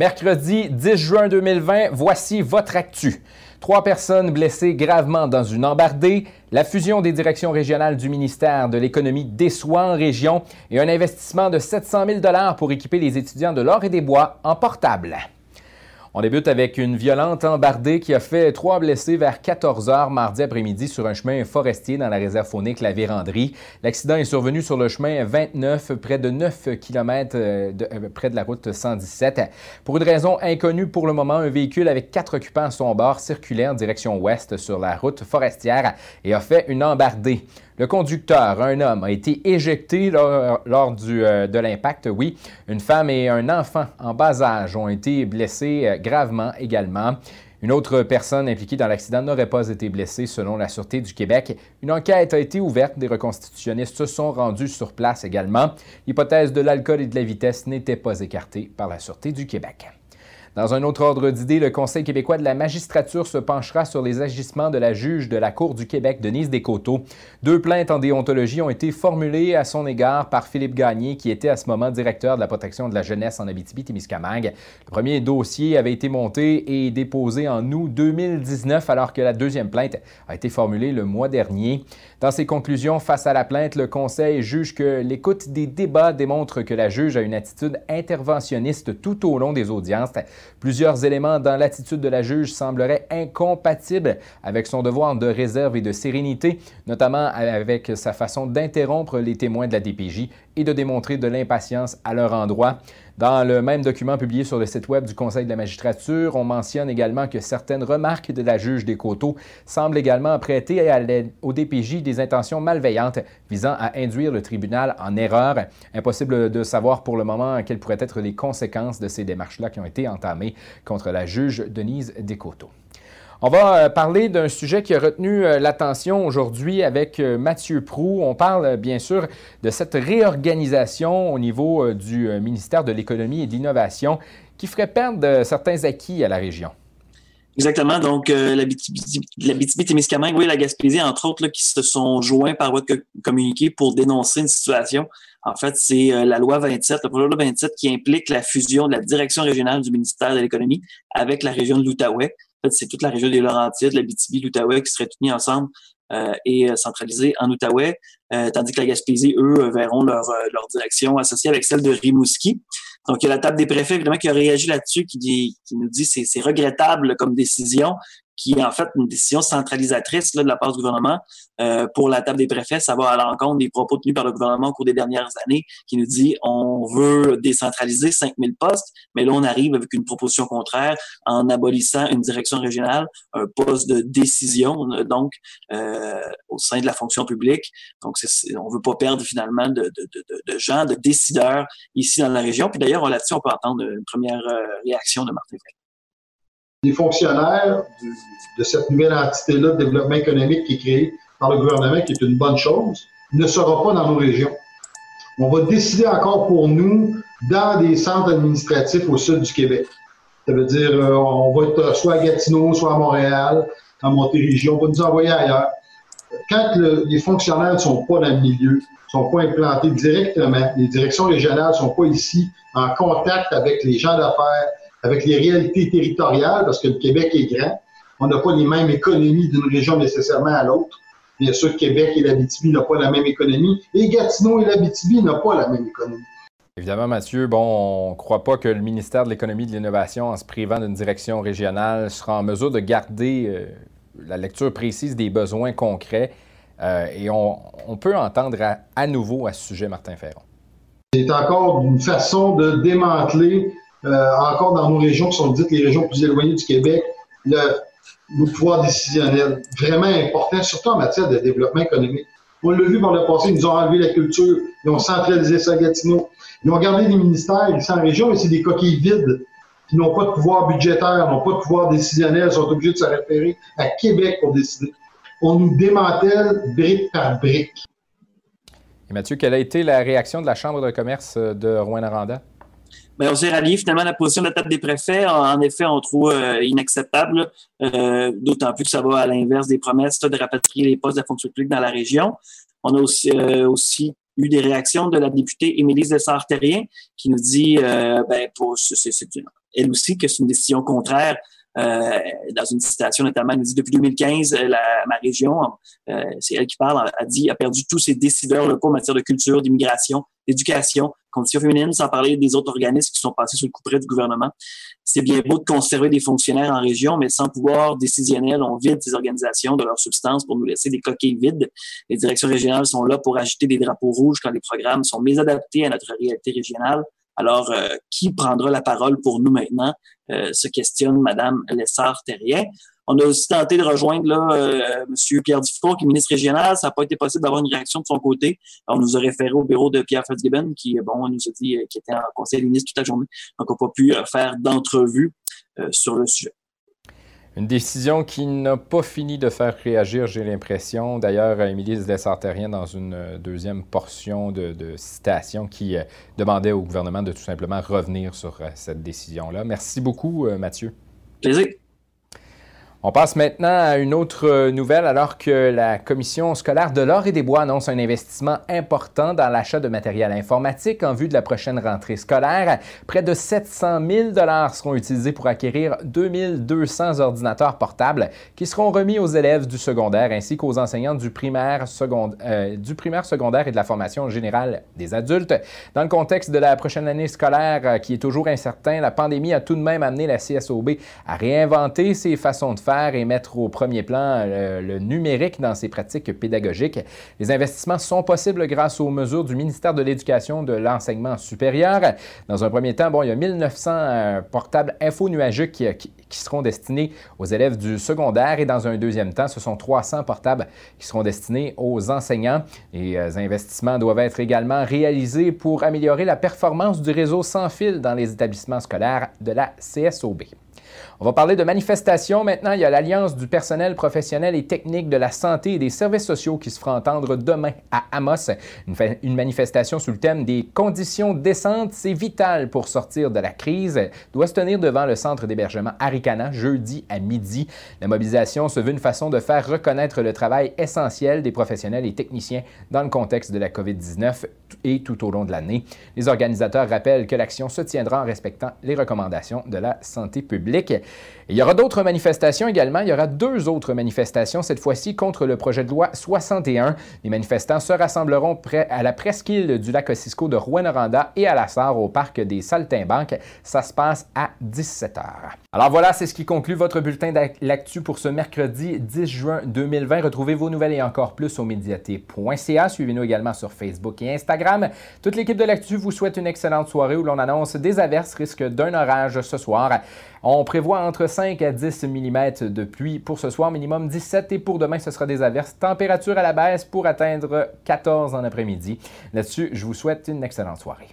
Mercredi 10 juin 2020, voici votre actu. Trois personnes blessées gravement dans une embardée, la fusion des directions régionales du ministère de l'Économie déçoit en région et un investissement de 700 000 pour équiper les étudiants de l'Or et des Bois en portable. On débute avec une violente embardée qui a fait trois blessés vers 14 heures mardi après-midi sur un chemin forestier dans la réserve faunique La Vérandrie. L'accident est survenu sur le chemin 29, près de 9 km euh, euh, près de la route 117. Pour une raison inconnue pour le moment, un véhicule avec quatre occupants à son bord circulait en direction ouest sur la route forestière et a fait une embardée. Le conducteur, un homme, a été éjecté lors, euh, de l'impact, oui. Une femme et un enfant en bas âge ont été blessés euh, gravement également. Une autre personne impliquée dans l'accident n'aurait pas été blessée selon la Sûreté du Québec. Une enquête a été ouverte. Des reconstitutionnistes se sont rendus sur place également. L'hypothèse de l'alcool et de la vitesse n'était pas écartée par la Sûreté du Québec. Dans un autre ordre d'idée, le Conseil québécois de la magistrature se penchera sur les agissements de la juge de la Cour du Québec, Denise Descoteaux. Deux plaintes en déontologie ont été formulées à son égard par Philippe Gagné, qui était à ce moment directeur de la protection de la jeunesse en Abitibi-Témiscamingue. Le premier dossier avait été monté et déposé en août 2019, alors que la deuxième plainte a été formulée le mois dernier. Dans ses conclusions face à la plainte, le Conseil juge que l'écoute des débats démontre que la juge a une attitude interventionniste tout au long des audiences. Plusieurs éléments dans l'attitude de la juge sembleraient incompatibles avec son devoir de réserve et de sérénité, notamment avec sa façon d'interrompre les témoins de la DPJ et de démontrer de l'impatience à leur endroit. Dans le même document publié sur le site Web du Conseil de la magistrature, on mentionne également que certaines remarques de la juge des Coteaux semblent également prêter au DPJ des intentions malveillantes visant à induire le tribunal en erreur. Impossible de savoir pour le moment quelles pourraient être les conséquences de ces démarches-là qui ont été entamées contre la juge Denise Descoteaux. On va euh, parler d'un sujet qui a retenu euh, l'attention aujourd'hui avec euh, Mathieu Prou. On parle bien sûr de cette réorganisation au niveau du ministère de l'Économie et de l'Innovation qui ferait perdre certains acquis à la région. Exactement. Donc, la BTB-Témiscamingue, oui, la Gaspésie, entre autres, qui se sont joints par votre communiqué pour dénoncer une situation. En fait, c'est la loi 27, le projet de loi 27 qui implique la fusion de la direction régionale du ministère de l'Économie avec la région de l'Outaouais. En fait, c'est toute la région des Laurentides, la BTB, l'Outaouais qui seraient unis ensemble euh, et euh, centralisés en Outaouais, euh, tandis que la Gaspésie, eux, verront leur, leur direction associée avec celle de Rimouski. Donc, il y a la table des préfets, évidemment, qui a réagi là-dessus, qui, nous dit que c'est regrettable comme décision, qui est en fait une décision centralisatrice là, de la part du gouvernement euh, pour la table des préfets. Ça va à l'encontre des propos tenus par le gouvernement au cours des dernières années qui nous dit on veut décentraliser 5000 postes, mais là on arrive avec une proposition contraire en abolissant une direction régionale, un poste de décision donc euh, au sein de la fonction publique. Donc on veut pas perdre finalement de, de, de, de, gens, de décideurs ici dans la région. Puis d'ailleurs là-dessus on peut entendre une première euh, réaction de Martin les fonctionnaires de, cette nouvelle entité-là de développement économique qui est créée par le gouvernement, qui est une bonne chose, ne sera pas dans nos régions. On va décider encore pour nous dans des centres administratifs au sud du Québec. Ça veut dire, euh, on va être soit à Gatineau, soit à Montréal, en Montérégie, on va nous envoyer ailleurs. Quand les fonctionnaires ne sont pas dans le milieu, ne sont pas implantés directement, les directions régionales ne sont pas ici en contact avec les gens d'affaires, avec les réalités territoriales, parce que le Québec est grand. On n'a pas les mêmes économies d'une région nécessairement à l'autre. Bien sûr, Québec et l'Abitibi n'ont pas la même économie. Et Gatineau et l'Abitibi n'ont pas la même économie. Évidemment, Mathieu, bon, on ne croit pas que le ministère de l'Économie et de l'Innovation, en se privant d'une direction régionale, sera en mesure de garder euh, la lecture précise des besoins concrets. Euh, et on, peut entendre à, nouveau à ce sujet Martin Ferron. C'est encore une façon de démanteler encore dans nos régions qui sont dites les régions plus éloignées du Québec, le, pouvoir décisionnel, vraiment important, surtout en matière de développement économique. On l'a vu par le passé, ils nous ont enlevé la culture, ils ont centralisé ça à Gatineau. Ils ont gardé les ministères ici en région, mais c'est des coquilles vides qui n'ont pas de pouvoir budgétaire, n'ont pas de pouvoir décisionnel, sont obligés de se référer à Québec pour décider. On nous démantèle brique par brique. Et Mathieu, quelle a été la réaction de la Chambre de commerce de Rouen-Noranda? Ben, on s'est rallié finalement la position de la table des préfets. En effet, on trouve euh, inacceptable, euh, d'autant plus que ça va à l'inverse des promesses de rapatrier les postes de la fonction publique dans la région. On a aussi, euh, aussi eu des réactions de la députée Émilie Dessart-Terrien qui nous dit ben, pour, elle aussi, que c'est une décision contraire euh, dans une citation notamment, elle dit depuis 2015, euh, la, ma région, euh, c'est elle qui parle, a dit, a perdu tous ses décideurs locaux en matière de culture, d'immigration, d'éducation, conditions féminines, sans parler des autres organismes qui sont passés sous le coup près du gouvernement. C'est bien beau de conserver des fonctionnaires en région, mais sans pouvoir décisionnel, on vide ces organisations de leur substance pour nous laisser des coquilles vides. Les directions régionales sont là pour agiter des drapeaux rouges quand les programmes sont mésadaptés à notre réalité régionale. Alors, euh, qui prendra la parole pour nous maintenant? Euh, se questionne Madame Lessard-Terrien. On a aussi tenté de rejoindre là, euh, M. Pierre Dufour, qui est ministre régional. Ça n'a pas été possible d'avoir une réaction de son côté. on nous a référé au bureau de Pierre Fitzgibbon, qui bon, nous a dit qu'il était en conseil des ministres toute la journée. Donc, on n'a pas pu faire d'entrevue sur le sujet. Une décision qui n'a pas fini de faire réagir, j'ai l'impression. D'ailleurs, Émilie Dessartérien, dans une euh, deuxième portion de, citation, qui euh, demandait au gouvernement de tout simplement revenir sur euh, cette décision-là. Merci beaucoup, Mathieu. Plaisir. On passe maintenant à une autre euh, nouvelle alors que la commission scolaire de l'Or et des Bois annonce un investissement important dans l'achat de matériel informatique en vue de la prochaine rentrée scolaire. Près de 700 000 seront utilisés pour acquérir 2200 ordinateurs portables qui seront remis aux élèves du secondaire ainsi qu'aux enseignants du primaire, euh, du primaire secondaire et de la formation générale des adultes. Dans le contexte de la prochaine année scolaire euh, qui est toujours incertain, la pandémie a tout de même amené la CSOB à réinventer ses façons de faire et mettre au premier plan euh, le, numérique dans ses pratiques pédagogiques. Les investissements sont possibles grâce aux mesures du ministère de l'Éducation de l'enseignement supérieur. Dans un premier temps, bon, il y a 1900 euh, portables info-nuagiques qui, qui seront destinés aux élèves du secondaire et dans un deuxième temps, ce sont 300 portables qui seront destinés aux enseignants. Les euh, investissements doivent être également réalisés pour améliorer la performance du réseau sans fil dans les établissements scolaires de la CSOB. On va parler de manifestations maintenant. Il y a l'Alliance du personnel professionnel et technique de la santé et des services sociaux qui se fera entendre demain à Amos. Une, manifestation sous le thème des conditions décentes, c'est vital pour sortir de la crise, doit se tenir devant le centre d'hébergement Aricana jeudi à midi. La mobilisation se veut une façon de faire reconnaître le travail essentiel des professionnels et techniciens dans le contexte de la COVID-19 et tout au long de l'année. Les organisateurs rappellent que l'action se tiendra en respectant les recommandations de la santé publique il y aura d'autres manifestations également. Il y aura deux autres manifestations, cette fois-ci contre le projet de loi 61. Les manifestants se rassembleront près à la presqu'île du lac Ossisco de Rouen-Noranda et à la Sarre au parc des Saltimbanques. Ça se passe à 17 h. Alors voilà, c'est ce qui conclut votre bulletin d'actu pour ce mercredi 10 juin 2020. Retrouvez vos nouvelles et encore plus au médiaté.ca. Suivez-nous également sur Facebook et Instagram. Toute l'équipe de l'actu vous souhaite une excellente soirée où l'on annonce des averses, risque d'un orage ce soir. On prévoit entre 5 à 10 mm de pluie pour ce soir, minimum 17 et pour demain, ce sera des averses. Température à la baisse pour atteindre 14 en après-midi. Là-dessus, je vous souhaite une excellente soirée.